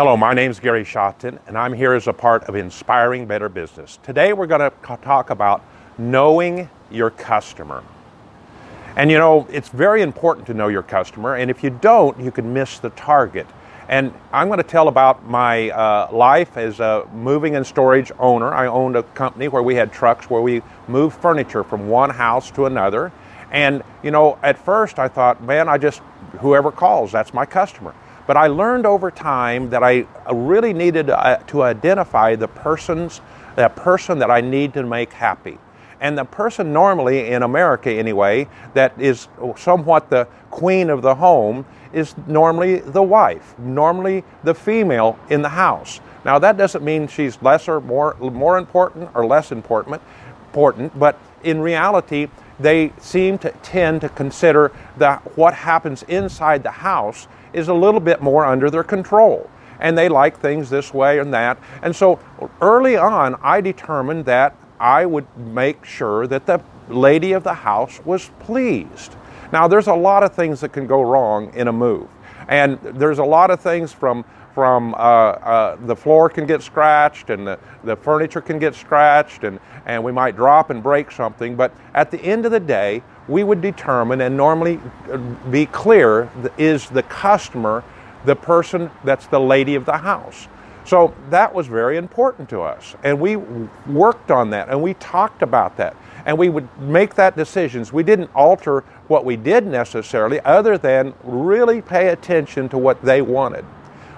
Hello, my name is Gary Shotton, and I'm here as a part of Inspiring Better Business. Today, we're going to talk about knowing your customer. And you know, it's very important to know your customer, and if you don't, you can miss the target. And I'm going to tell about my uh, life as a moving and storage owner. I owned a company where we had trucks where we moved furniture from one house to another. And you know, at first I thought, man, I just, whoever calls, that's my customer. But I learned over time that I really needed uh, to identify the person's, that person that I need to make happy. And the person normally in America anyway, that is somewhat the queen of the home, is normally the wife, normally the female in the house. Now that doesn't mean she's lesser, more more important or less important, important, but in reality, they seem to tend to consider that what happens inside the house is a little bit more under their control. And they like things this way and that. And so early on, I determined that I would make sure that the lady of the house was pleased. Now, there's a lot of things that can go wrong in a move. And there's a lot of things from from uh, uh, the floor can get scratched and the, the furniture can get scratched and, and we might drop and break something. But at the end of the day, we would determine and normally uh, be clear is the customer the person that's the lady of the house. So that was very important to us. And we worked on that and we talked about that. And we would make that decisions. We didn't alter what we did necessarily, other than really pay attention to what they wanted.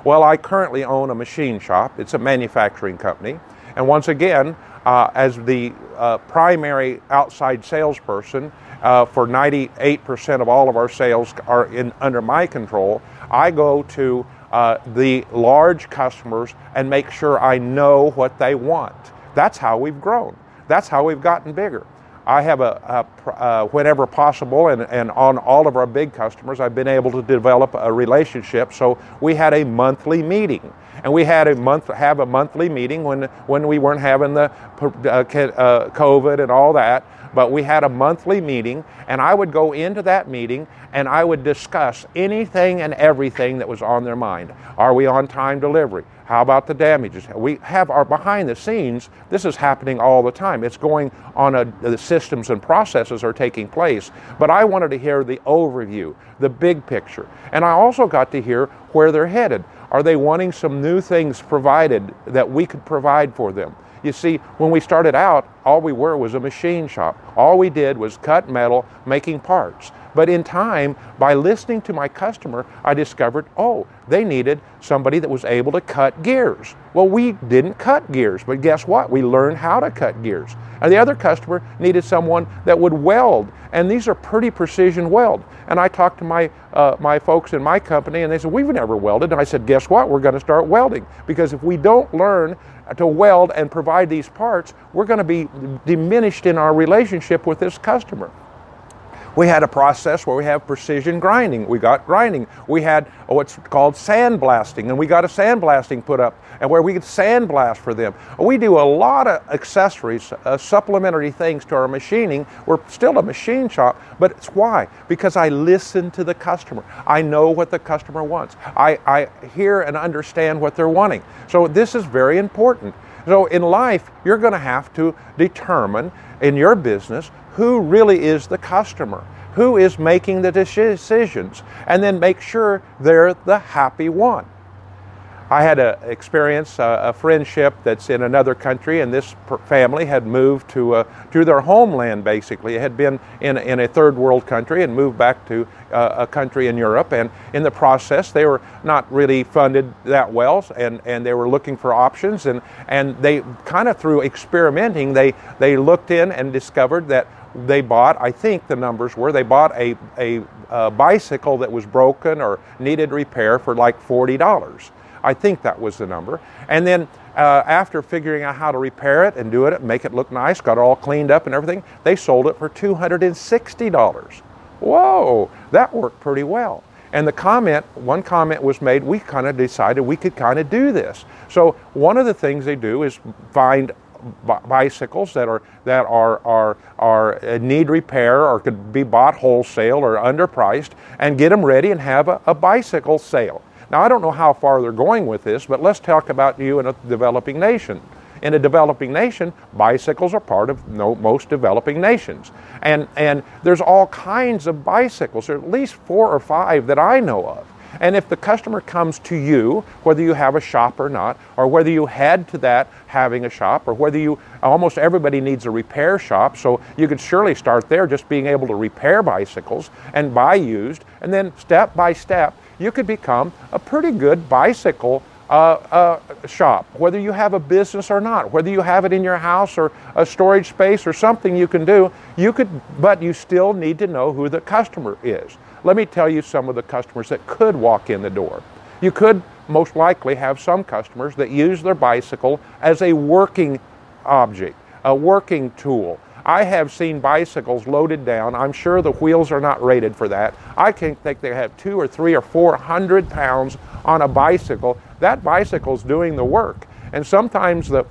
Well, I currently own a machine shop, it's a manufacturing company. And once again, uh, as the uh, primary outside salesperson uh, for 98% of all of our sales are in under my control. I go to uh, the large customers and make sure I know what they want. That's how we've grown. That's how we've gotten bigger. I have a, a uh, whenever possible, and, and on all of our big customers, I've been able to develop a relationship. So we had a monthly meeting, and we had a month have a monthly meeting when when we weren't having the uh, uh, COVID and all that. But we had a monthly meeting, and I would go into that meeting and I would discuss anything and everything that was on their mind. Are we on time delivery? How about the damages? We have our behind the scenes. This is happening all the time. It's going on a, the systems and processes are taking place. But I wanted to hear the overview, the big picture. And I also got to hear where they're headed. Are they wanting some new things provided that we could provide for them? You see, when we started out, all we were was a machine shop. All we did was cut metal, making parts. But in time, by listening to my customer, I discovered, oh, they needed somebody that was able to cut gears. Well, we didn't cut gears, but guess what? We learned how to cut gears. And the other customer needed someone that would weld, and these are pretty precision weld. And I talked to my uh, my folks in my company, and they said, "We've never welded." And I said, "Guess what? We're going to start welding because if we don't learn to weld and provide these parts, we're going to be diminished in our relationship with this customer." We had a process where we have precision grinding. We got grinding. We had what's called sandblasting, and we got a sandblasting put up, and where we could sandblast for them. We do a lot of accessories, uh, supplementary things to our machining. We're still a machine shop, but it's why? Because I listen to the customer. I know what the customer wants. I, I hear and understand what they're wanting. So this is very important. So in life, you're going to have to determine in your business who really is the customer, who is making the decisions, and then make sure they're the happy one. I had an experience, uh, a friendship that's in another country, and this family had moved to, uh, to their homeland basically. It had been in, in a third world country and moved back to uh, a country in Europe. And in the process, they were not really funded that well, and, and they were looking for options. And, and they kind of through experimenting, they, they looked in and discovered that they bought, I think the numbers were, they bought a, a, a bicycle that was broken or needed repair for like $40. I think that was the number. And then uh, after figuring out how to repair it and do it, make it look nice, got it all cleaned up and everything, they sold it for $260. Whoa, that worked pretty well. And the comment, one comment was made, we kind of decided we could kind of do this. So one of the things they do is find bicycles that are that are are are need repair or could be bought wholesale or underpriced and get them ready and have a, a bicycle sale. Now, I don't know how far they're going with this, but let's talk about you in a developing nation. In a developing nation, bicycles are part of most developing nations. And, and there's all kinds of bicycles, are at least four or five that I know of. And if the customer comes to you, whether you have a shop or not, or whether you head to that having a shop, or whether you, almost everybody needs a repair shop, so you could surely start there just being able to repair bicycles and buy used, and then step by step, you could become a pretty good bicycle uh, uh, shop, whether you have a business or not, whether you have it in your house or a storage space or something you can do, you could, but you still need to know who the customer is. Let me tell you some of the customers that could walk in the door. You could most likely have some customers that use their bicycle as a working object, a working tool. I have seen bicycles loaded down. I'm sure the wheels are not rated for that. I can think they have two or three or four hundred pounds on a bicycle that bicycle's doing the work. And sometimes the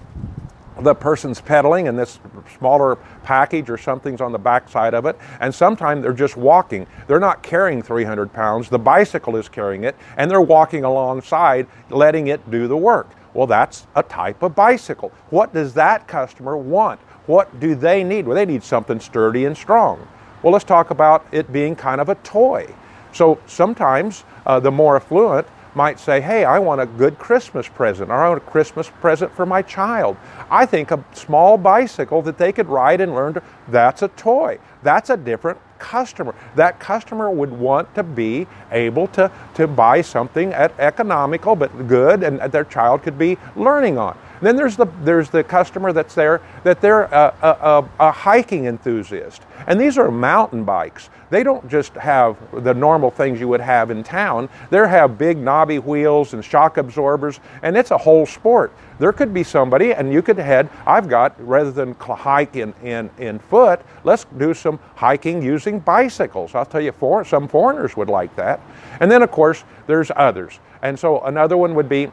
the person's pedaling and this smaller package or something's on the backside of it, and sometimes they're just walking. They're not carrying 300 pounds, the bicycle is carrying it, and they're walking alongside, letting it do the work. Well, that's a type of bicycle. What does that customer want? What do they need? Well, they need something sturdy and strong. Well, let's talk about it being kind of a toy. So sometimes uh, the more affluent might say, Hey, I want a good Christmas present, or I want a Christmas present for my child. I think a small bicycle that they could ride and learn to, that's a toy. That's a different customer. That customer would want to be able to, to buy something at economical but good and their child could be learning on. Then there's the, there's the customer that's there, that they're a, a, a, hiking enthusiast. And these are mountain bikes. They don't just have the normal things you would have in town. They have big knobby wheels and shock absorbers, and it's a whole sport. There could be somebody, and you could head, I've got, rather than hike in, in, in foot, let's do some hiking using bicycles. I'll tell you, for, some foreigners would like that. And then, of course, there's others. And so another one would be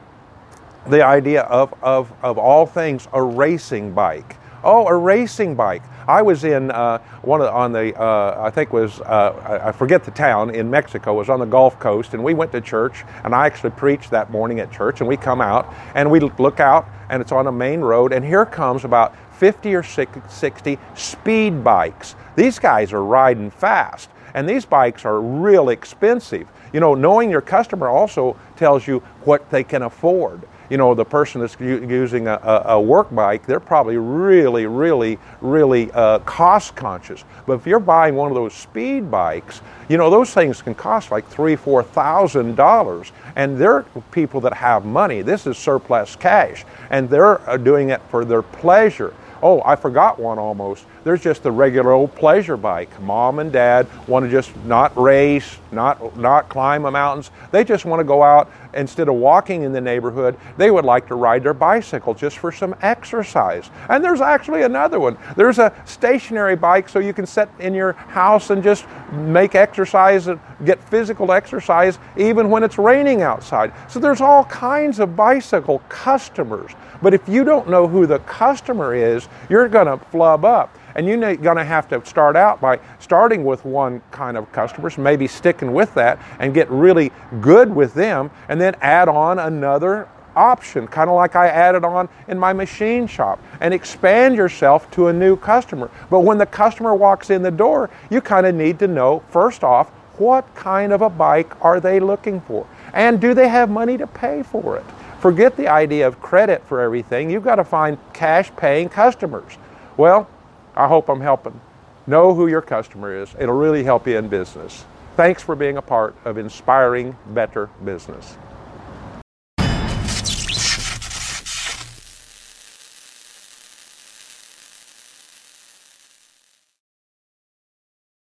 the idea of, of, of all things a racing bike. Oh, a racing bike. I was in uh, one of, on the uh, I think was uh, I forget the town in Mexico. Was on the Gulf Coast, and we went to church, and I actually preached that morning at church. And we come out, and we look out, and it's on a main road, and here comes about 50 or 60 speed bikes. These guys are riding fast, and these bikes are real expensive. You know, knowing your customer also tells you what they can afford you know, the person that's using a, a, work bike, they're probably really, really, really uh, cost conscious. But if you're buying one of those speed bikes, you know, those things can cost like three, four thousand dollars. And they're people that have money. This is surplus cash. And they're uh, doing it for their pleasure. Oh, I forgot one almost. There's just the regular old pleasure bike. Mom and dad want to just not race, not not climb the mountains. They just want to go out instead of walking in the neighborhood. They would like to ride their bicycle just for some exercise. And there's actually another one. There's a stationary bike so you can sit in your house and just make exercise and get physical exercise even when it's raining outside. So there's all kinds of bicycle customers. But if you don't know who the customer is, you're going to flub up. And you're going to have to start out by starting with one kind of customers, maybe sticking with that and get really good with them, and then add on another option, kind of like I added on in my machine shop, and expand yourself to a new customer. But when the customer walks in the door, you kind of need to know, first off, what kind of a bike are they looking for? And do they have money to pay for it? Forget the idea of credit for everything. You've got to find cash paying customers. Well, I hope I'm helping. Know who your customer is. It'll really help you in business. Thanks for being a part of Inspiring Better Business.